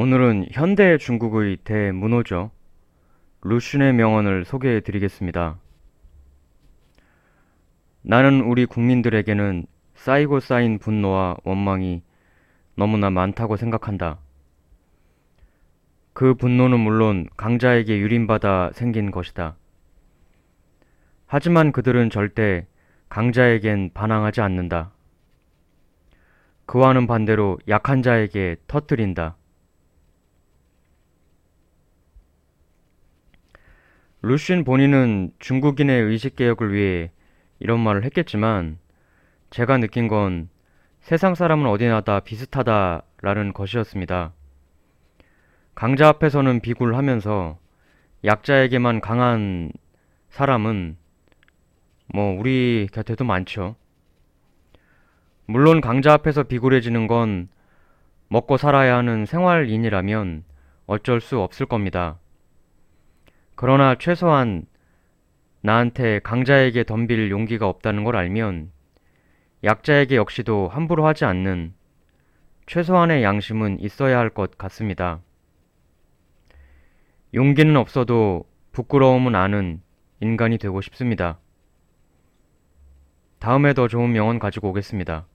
오늘은 현대 중국의 대문호죠. 루슌의 명언을 소개해 드리겠습니다. 나는 우리 국민들에게는 쌓이고 쌓인 분노와 원망이 너무나 많다고 생각한다. 그 분노는 물론 강자에게 유린받아 생긴 것이다. 하지만 그들은 절대 강자에겐 반항하지 않는다. 그와는 반대로 약한 자에게 터뜨린다. 루슌 본인은 중국인의 의식개혁을 위해 이런 말을 했겠지만 제가 느낀 건 세상 사람은 어디나 다 비슷하다 라는 것이었습니다. 강자 앞에서는 비굴하면서 약자에게만 강한 사람은 뭐 우리 곁에도 많죠. 물론 강자 앞에서 비굴해지는 건 먹고 살아야 하는 생활인이라면 어쩔 수 없을 겁니다. 그러나 최소한 나한테 강자에게 덤빌 용기가 없다는 걸 알면 약자에게 역시도 함부로 하지 않는 최소한의 양심은 있어야 할 것 같습니다. 용기는 없어도 부끄러움은 아는 인간이 되고 싶습니다. 다음에 더 좋은 명언 가지고 오겠습니다.